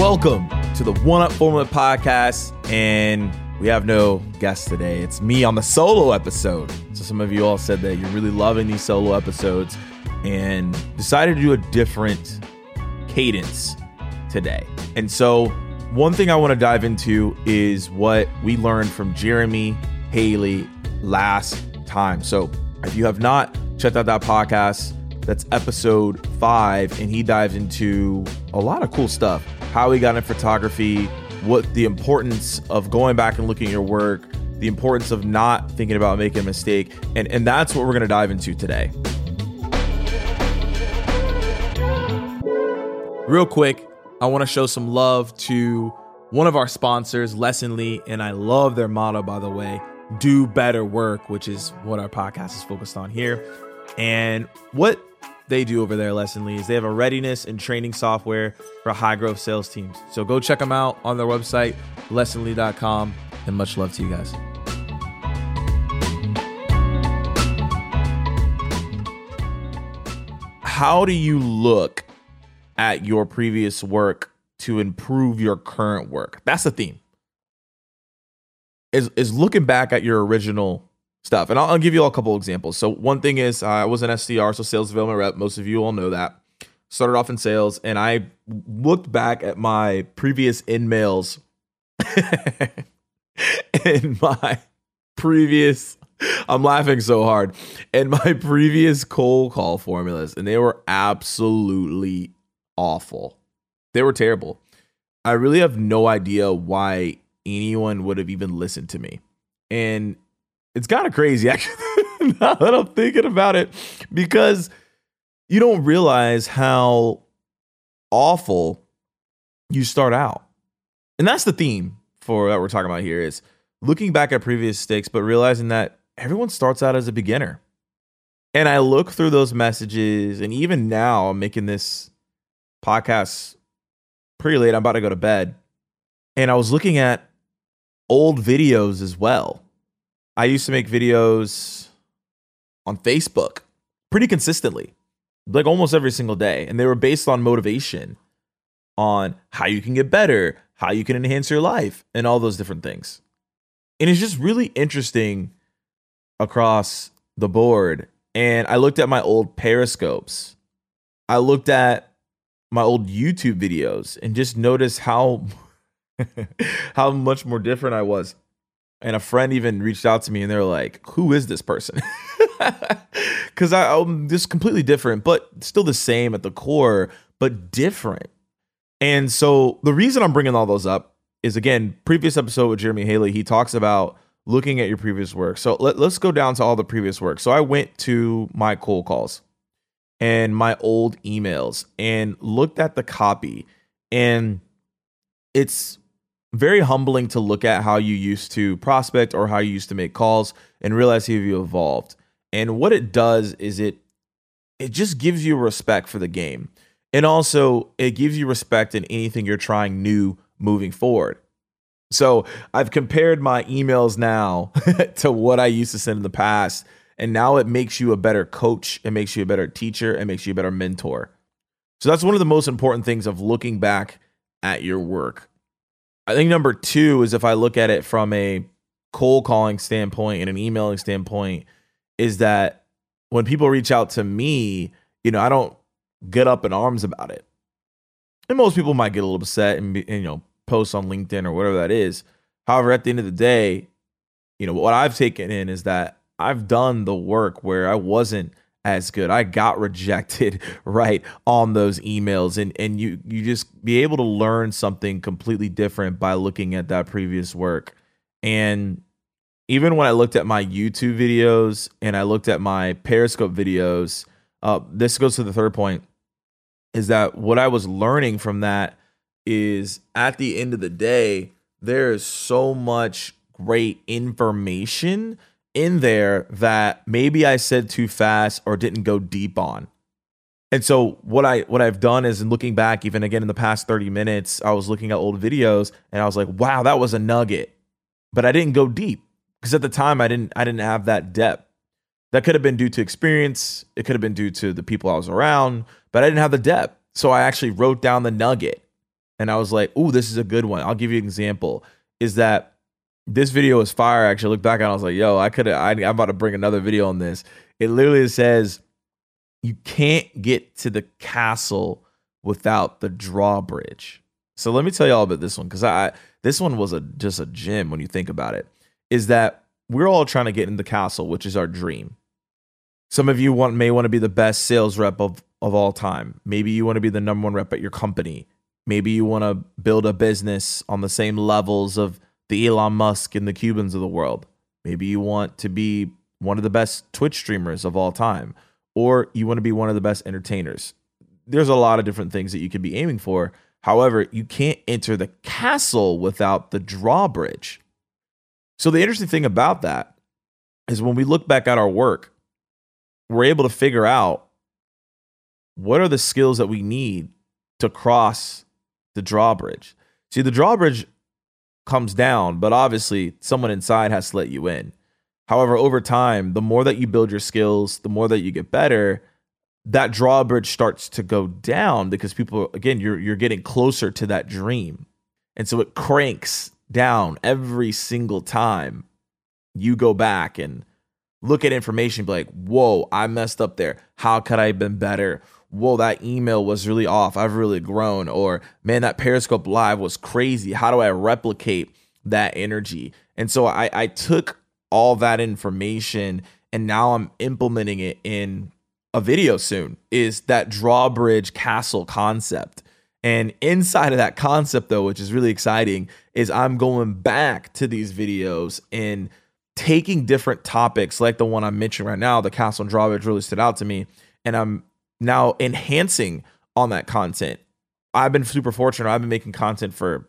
Welcome to the One Up Formula podcast, and we have no guests today. It's me on the solo episode. So some of you all said that you're really loving these solo episodes, and decided to do a different cadence today. And so, one thing I want to dive into is what we learned from Jeremy Haley last time. So, if you have not checked out that podcast, that's episode five, and he dives into a lot of cool stuff. How he got in photography, what the importance of going back and looking at your work, the importance of not thinking about making a mistake, and, and that's what we're gonna dive into today. Real quick, I want to show some love to one of our sponsors, Lessonly, and I love their motto, by the way do better work, which is what our podcast is focused on here. And what they do over there, Lessonly, is they have a readiness and training software for high growth sales teams. So go check them out on their website, lessonly.com. And much love to you guys. How do you look at your previous work to improve your current work? That's the theme. Is is looking back at your original stuff. And I'll, I'll, give you all a couple examples. So one thing is uh, I was an SDR, so sales development rep. Most of you all know that. Started off in sales, and I looked back at my previous in mails and my previous. I'm laughing so hard. And my previous cold call formulas, and they were absolutely awful. They were terrible. I really have no idea why anyone would have even listened to me. And it's kind of crazy actually now that I'm thinking about it because you don't realize how awful you start out. And that's the theme for that we're talking about here is looking back at previous stakes, but realizing that everyone starts out as a beginner. And I look through those messages, and even now I'm making this podcast pretty late. I'm about to go to bed. And I was looking at old videos as well I used to make videos on Facebook pretty consistently, like almost every single day. And they were based on motivation, on how you can get better, how you can enhance your life, and all those different things. And it's just really interesting across the board. And I looked at my old periscopes. I looked at my old YouTube videos and just noticed how how much more different I was and a friend even reached out to me and they're like who is this person? Because i'm um, just completely different but still the same at the core but different. And so the reason i'm bringing all those up is again previous episode with jeremy haley he talks about looking at your previous work. So let, let's go down to all the previous work. So i went to my cold calls and my old emails and looked at the copy and it's very humbling to look at how you used to prospect or how you used to make calls and realize how you evolved. And what it does is it it just gives you respect for the game. And also it gives you respect in anything you're trying new moving forward. So I've compared my emails now to what I used to send in the past. And now it makes you a better coach, it makes you a better teacher, it makes you a better mentor. So that's one of the most important things of looking back at your work. I think number two is if I look at it from a cold calling standpoint and an emailing standpoint, is that when people reach out to me, you know, I don't get up in arms about it. And most people might get a little upset and, be, and you know post on LinkedIn or whatever that is. However, at the end of the day, you know what I've taken in is that I've done the work where I wasn't as good. I got rejected right on those emails and and you you just be able to learn something completely different by looking at that previous work. And even when I looked at my YouTube videos and I looked at my Periscope videos, uh, this goes to the third point is that what I was learning from that is at the end of the day, there is so much great information in there that maybe I said too fast or didn't go deep on. And so what I what I've done is in looking back, even again in the past 30 minutes, I was looking at old videos and I was like, wow, that was a nugget. But I didn't go deep. Because at the time I didn't I didn't have that depth. That could have been due to experience. It could have been due to the people I was around, but I didn't have the depth. So I actually wrote down the nugget. and I was like, "Ooh, this is a good one." I'll give you an example. Is that this video is fire? Actually, I look back and I was like, "Yo, I could have. I'm about to bring another video on this." It literally says, "You can't get to the castle without the drawbridge." So let me tell you all about this one because I this one was a just a gem when you think about it. Is that we're all trying to get in the castle, which is our dream. Some of you want may want to be the best sales rep of, of all time. Maybe you want to be the number one rep at your company. Maybe you want to build a business on the same levels of the Elon Musk and the Cubans of the world. Maybe you want to be one of the best Twitch streamers of all time, or you want to be one of the best entertainers. There's a lot of different things that you could be aiming for. However, you can't enter the castle without the drawbridge. So, the interesting thing about that is when we look back at our work, we're able to figure out what are the skills that we need to cross the drawbridge. See, the drawbridge comes down, but obviously someone inside has to let you in. However, over time, the more that you build your skills, the more that you get better, that drawbridge starts to go down because people again, you're you're getting closer to that dream. And so it cranks down every single time you go back and look at information be like, whoa, I messed up there. How could I have been better? Whoa, that email was really off. I've really grown. Or man, that Periscope live was crazy. How do I replicate that energy? And so I, I took all that information and now I'm implementing it in a video soon. Is that drawbridge castle concept. And inside of that concept, though, which is really exciting, is I'm going back to these videos and taking different topics like the one I'm mentioning right now, the castle and drawbridge really stood out to me. And I'm now enhancing on that content. I've been super fortunate. I've been making content for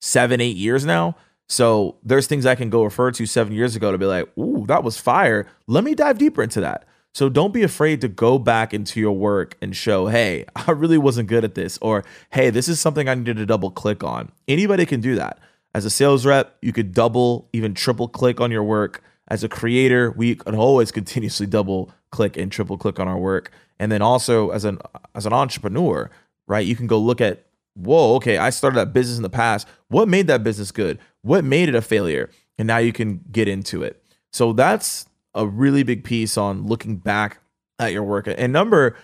seven, eight years now. So there's things I can go refer to seven years ago to be like, ooh, that was fire. Let me dive deeper into that. So don't be afraid to go back into your work and show, hey, I really wasn't good at this, or hey, this is something I needed to double click on. Anybody can do that. As a sales rep, you could double, even triple click on your work. As a creator, we can always continuously double click and triple click on our work. And then also as an as an entrepreneur, right? You can go look at, whoa, okay, I started that business in the past. What made that business good? What made it a failure? And now you can get into it. So that's a really big piece on looking back at your work. And number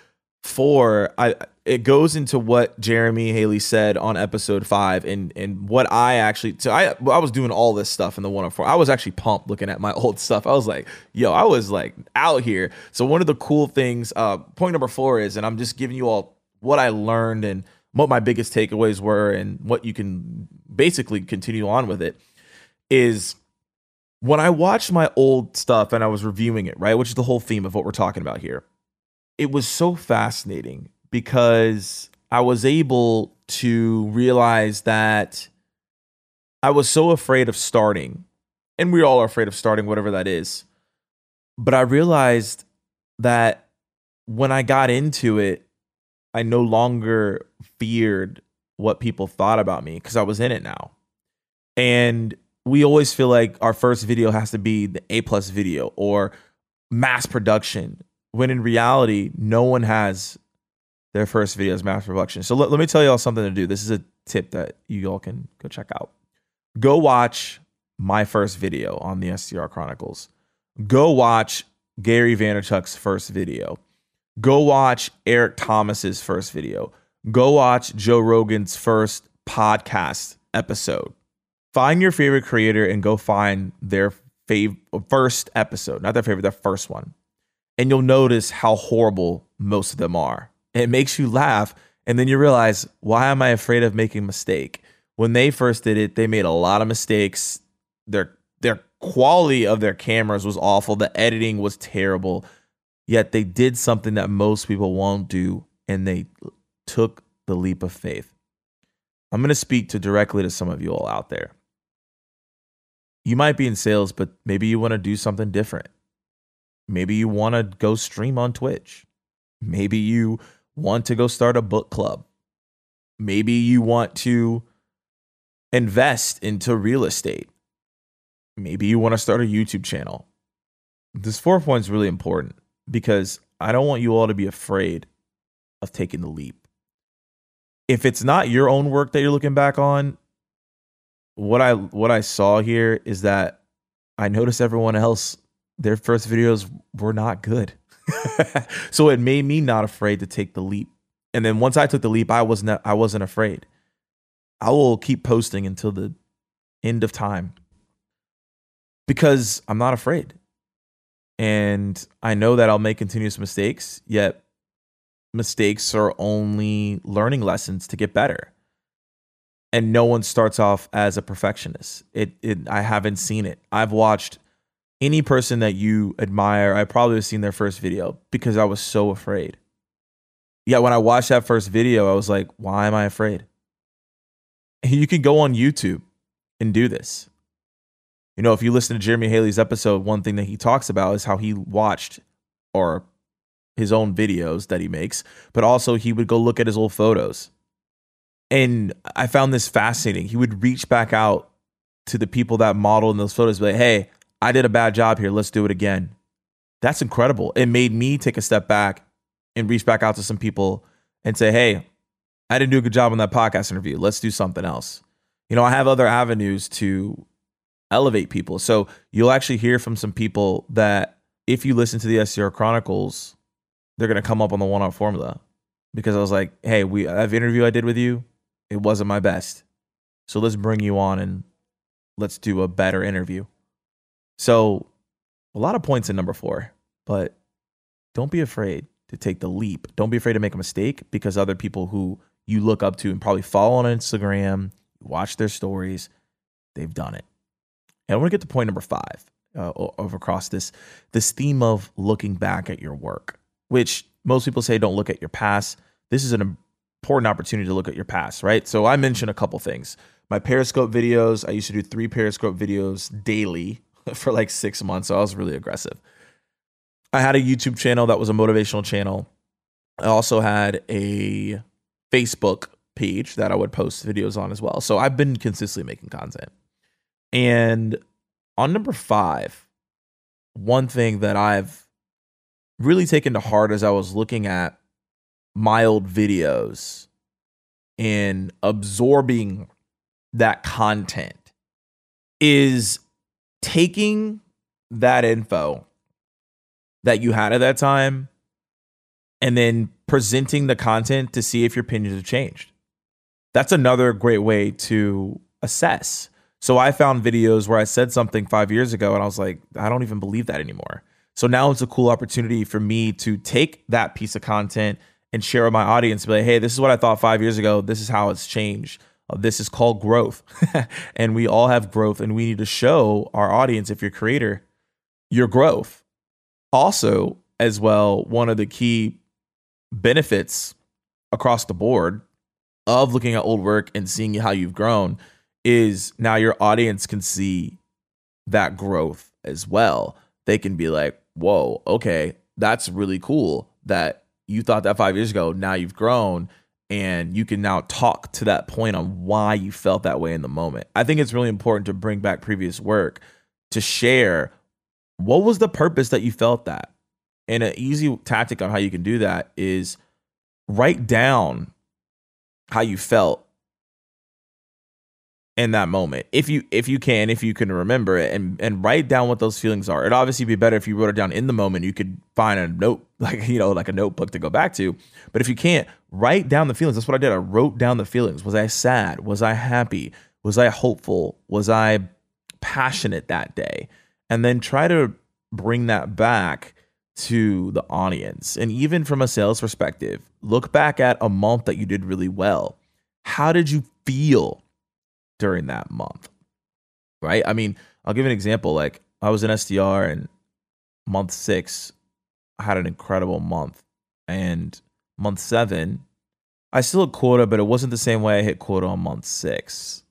four, I it goes into what Jeremy Haley said on episode five, and and what I actually so I I was doing all this stuff in the 104. I was actually pumped looking at my old stuff. I was like, yo, I was like out here. So one of the cool things, uh, point number four is, and I'm just giving you all what I learned and what my biggest takeaways were, and what you can basically continue on with it is when I watched my old stuff and I was reviewing it, right, which is the whole theme of what we're talking about here it was so fascinating because I was able to realize that I was so afraid of starting, and we all are afraid of starting, whatever that is. But I realized that when I got into it, I no longer feared what people thought about me because I was in it now. And we always feel like our first video has to be the A plus video or mass production when in reality, no one has their first video as mass production. So let, let me tell you all something to do. This is a tip that you all can go check out. Go watch my first video on the SDR Chronicles. Go watch Gary Vaynerchuk's first video. Go watch Eric Thomas's first video. Go watch Joe Rogan's first podcast episode. Find your favorite creator and go find their fav- first episode, not their favorite, their first one and you'll notice how horrible most of them are. It makes you laugh, and then you realize, why am I afraid of making a mistake? When they first did it, they made a lot of mistakes. Their their quality of their cameras was awful. The editing was terrible. Yet they did something that most people won't do, and they took the leap of faith. I'm going to speak to directly to some of you all out there. You might be in sales, but maybe you want to do something different. Maybe you want to go stream on Twitch. Maybe you want to go start a book club. Maybe you want to invest into real estate. Maybe you want to start a YouTube channel. This four point is really important because I don't want you all to be afraid of taking the leap. if it's not your own work that you're looking back on, what I what I saw here is that I noticed everyone else their first videos were not good. so it made me not afraid to take the leap. And then once I took the leap, I was not I wasn't afraid. I will keep posting until the end of time because I'm not afraid. And I know that I'll make continuous mistakes, yet mistakes are only learning lessons to get better. And no one starts off as a perfectionist. It, it I haven't seen it. I've watched any person that you admire, I probably have seen their first video because I was so afraid. Yeah, when I watched that first video, I was like, why am I afraid? You can go on YouTube and do this. You know, if you listen to Jeremy Haley's episode, one thing that he talks about is how he watched or his own videos that he makes, but also he would go look at his old photos. And I found this fascinating. He would reach back out to the people that modeled in those photos, be like, hey, I did a bad job here. Let's do it again. That's incredible. It made me take a step back and reach back out to some people and say, hey, I didn't do a good job on that podcast interview. Let's do something else. You know, I have other avenues to elevate people. So you'll actually hear from some people that if you listen to the SDR Chronicles, they're going to come up on the One Up Formula because I was like, hey, we that interview I did with you, it wasn't my best. So let's bring you on and let's do a better interview. So a lot of points in number four, but don't be afraid to take the leap. Don't be afraid to make a mistake because other people who you look up to and probably follow on Instagram, watch their stories, they've done it. And I want to get to point number five uh, of across this this theme of looking back at your work, which most people say don't look at your past. This is an important opportunity to look at your past, right? So I mentioned a couple things. My Periscope videos, I used to do three Periscope videos daily for like six months. So I was really aggressive. I had a YouTube channel that was a motivational channel. I also had a Facebook page that I would post videos on as well. So I've been consistently making content. And on number five, one thing that I've really taken to heart as I was looking at my old videos and absorbing that content is taking that info that you had at that time and then presenting the content to see if your opinions have changed. That's another great way to assess so I found videos where I said something five years ago and I was like, I don't even believe that anymore. So now it's a cool opportunity for me to take that piece of content and share with my audience, be like, hey, this is what I thought five years ago. This is how it's changed. Uh, this is called growth. and we all have growth, and we need to show our audience, if you're a creator, your growth. Also, as well, one of the key benefits across the board of looking at old work and seeing how you've grown is now your audience can see that growth as well. They can be like, whoa, okay, that's really cool that you thought that five years ago. Now you've grown and you can now talk to that point on why you felt that way in the moment. I think it's really important to bring back previous work to share what was the purpose that you felt that. And an easy tactic on how you can do that is write down how you felt in that moment if you if you can if you can remember it and and write down what those feelings are it'd obviously be better if you wrote it down in the moment you could find a note like you know like a notebook to go back to but if you can't write down the feelings. That's what i did. I wrote down the feelings. Was i sad? Was i happy? Was i hopeful? Was i passionate that day? And then try to bring that back to the audience. And even from a sales perspective look back at a month that you did really well. How did you feel during that month. Right? I mean, I'll give an example. Like I was in SDR and month six, I had an incredible month. And month seven, I still hit quota, but it wasn't the same way I hit quota on month six.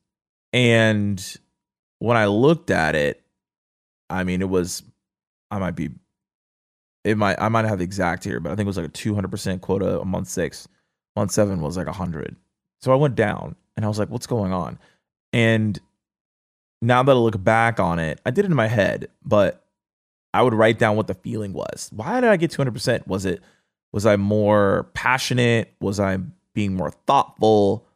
And when I looked at it, I mean, it was, I might be, it might, I might have the exact here, but I think it was like a 200% quota on month six. Month seven was like 100. So I went down and I was like, what's going on? And now that I look back on it, I did it in my head, but I would write down what the feeling was. Why did I get 200%? Was it was I more passionate? Was I being more thoughtful.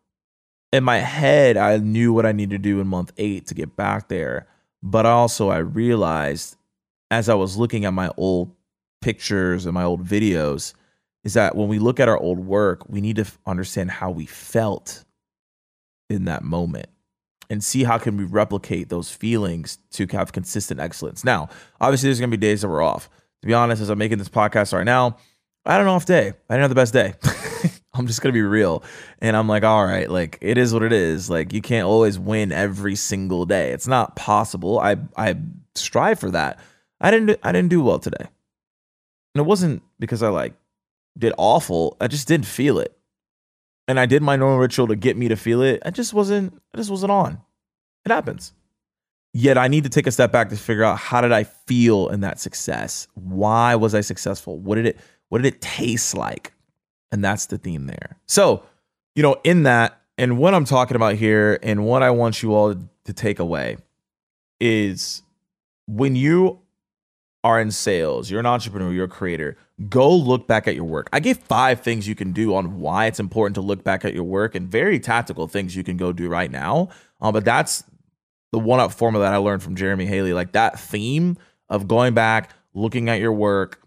In my head, I knew what I needed to do in month eight to get back there. But also, I realized as I was looking at my old pictures and my old videos, is that when we look at our old work, we need to understand how we felt in that moment and see how can we replicate those feelings to have consistent excellence. Now, obviously, there's gonna be days that we're off. To be honest, as I'm making this podcast right now, I had an off day. I didn't have the best day. I'm just gonna be real, and I'm like, all right, like it is what it is. Like you can't always win every single day. It's not possible. I I strive for that. I didn't I didn't do well today, and it wasn't because I like did awful. I just didn't feel it and I did my normal ritual to get me to feel it. I just wasn't, I just wasn't on. It happens. Yet I need to take a step back to figure out how did I feel in that success? Why was I successful? What did it, what did it taste like? And that's the theme there. So, you know, in that, and what I'm talking about here, and what I want you all to take away is when you are in sales, you're an entrepreneur, you're a creator, go look back at your work. I gave five things you can do on why it's important to look back at your work and very tactical things you can go do right now. Um, but that's the one up formula that I learned from Jeremy Haley. Like that theme of going back, looking at your work,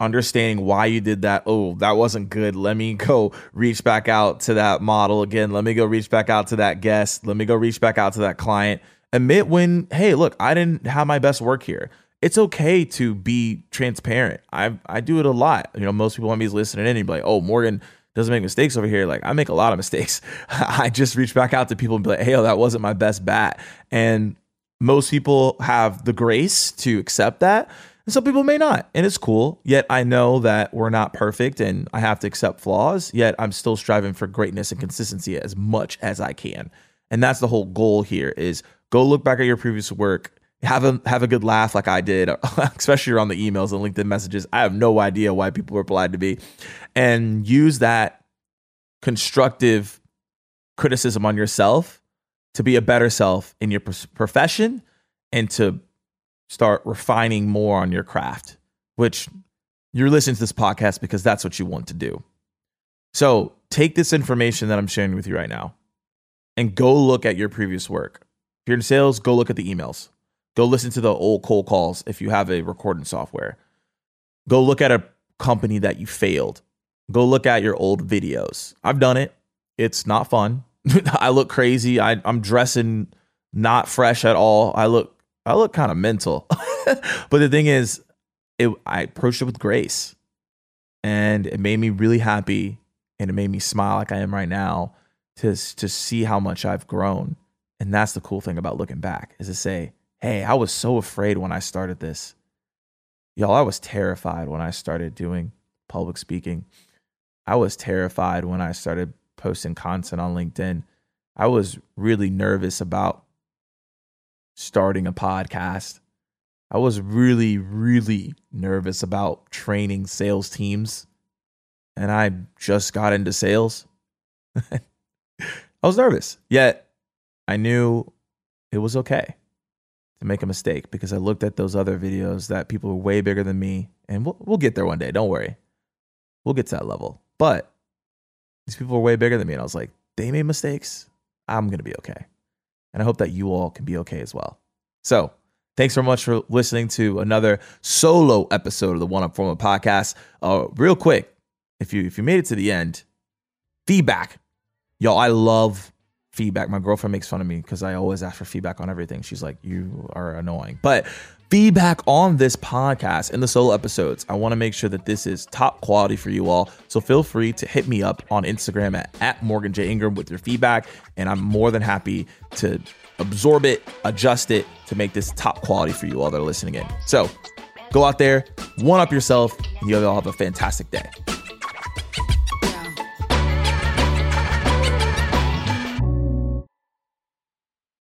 understanding why you did that. Oh, that wasn't good. Let me go reach back out to that model again. Let me go reach back out to that guest. Let me go reach back out to that client. Admit when, hey, look, I didn't have my best work here it's okay to be transparent. I I do it a lot. You know, most people want me to listen to anybody. Like, oh, Morgan doesn't make mistakes over here. Like I make a lot of mistakes. I just reach back out to people and be like, hey, oh, that wasn't my best bat. And most people have the grace to accept that. And some people may not. And it's cool. Yet I know that we're not perfect and I have to accept flaws. Yet I'm still striving for greatness and consistency as much as I can. And that's the whole goal here is go look back at your previous work have a have a good laugh like I did, especially around the emails and LinkedIn messages. I have no idea why people replied to me, and use that constructive criticism on yourself to be a better self in your profession and to start refining more on your craft. Which you're listening to this podcast because that's what you want to do. So take this information that I'm sharing with you right now and go look at your previous work. If you're in sales, go look at the emails Go listen to the old cold calls if you have a recording software. Go look at a company that you failed. Go look at your old videos. I've done it. It's not fun. I look crazy. I, I'm dressing not fresh at all. I look I look kind of mental. but the thing is, it, I approached it with grace. And it made me really happy and it made me smile like I am right now to to see how much I've grown. And that's the cool thing about looking back is to say, Hey, I was so afraid when I started this. Y'all, I was terrified when I started doing public speaking. I was terrified when I started posting content on LinkedIn. I was really nervous about starting a podcast. I was really, really nervous about training sales teams. And I just got into sales. I was nervous, yet I knew it was okay to make a mistake because I looked at those other videos that people were way bigger than me, and we'll we'll get there one day. Don't worry, we'll get to that level. But these people were way bigger than me, and I was like, they made mistakes. I'm gonna be okay, and I hope that you all can be okay as well. So. Thanks so much for listening to another solo episode of the One Up Formula podcast. Uh, real quick, if you if you made it to the end, feedback, y'all. I love feedback. My girlfriend makes fun of me because I always ask for feedback on everything. She's like, "You are annoying." But feedback on this podcast in the solo episodes. I want to make sure that this is top quality for you all. So feel free to hit me up on Instagram at, at Morgan J. Ingram with your feedback. And I'm more than happy to absorb it, adjust it to make this top quality for you all that are listening in. So go out there, one up yourself, and you'll all have a fantastic day.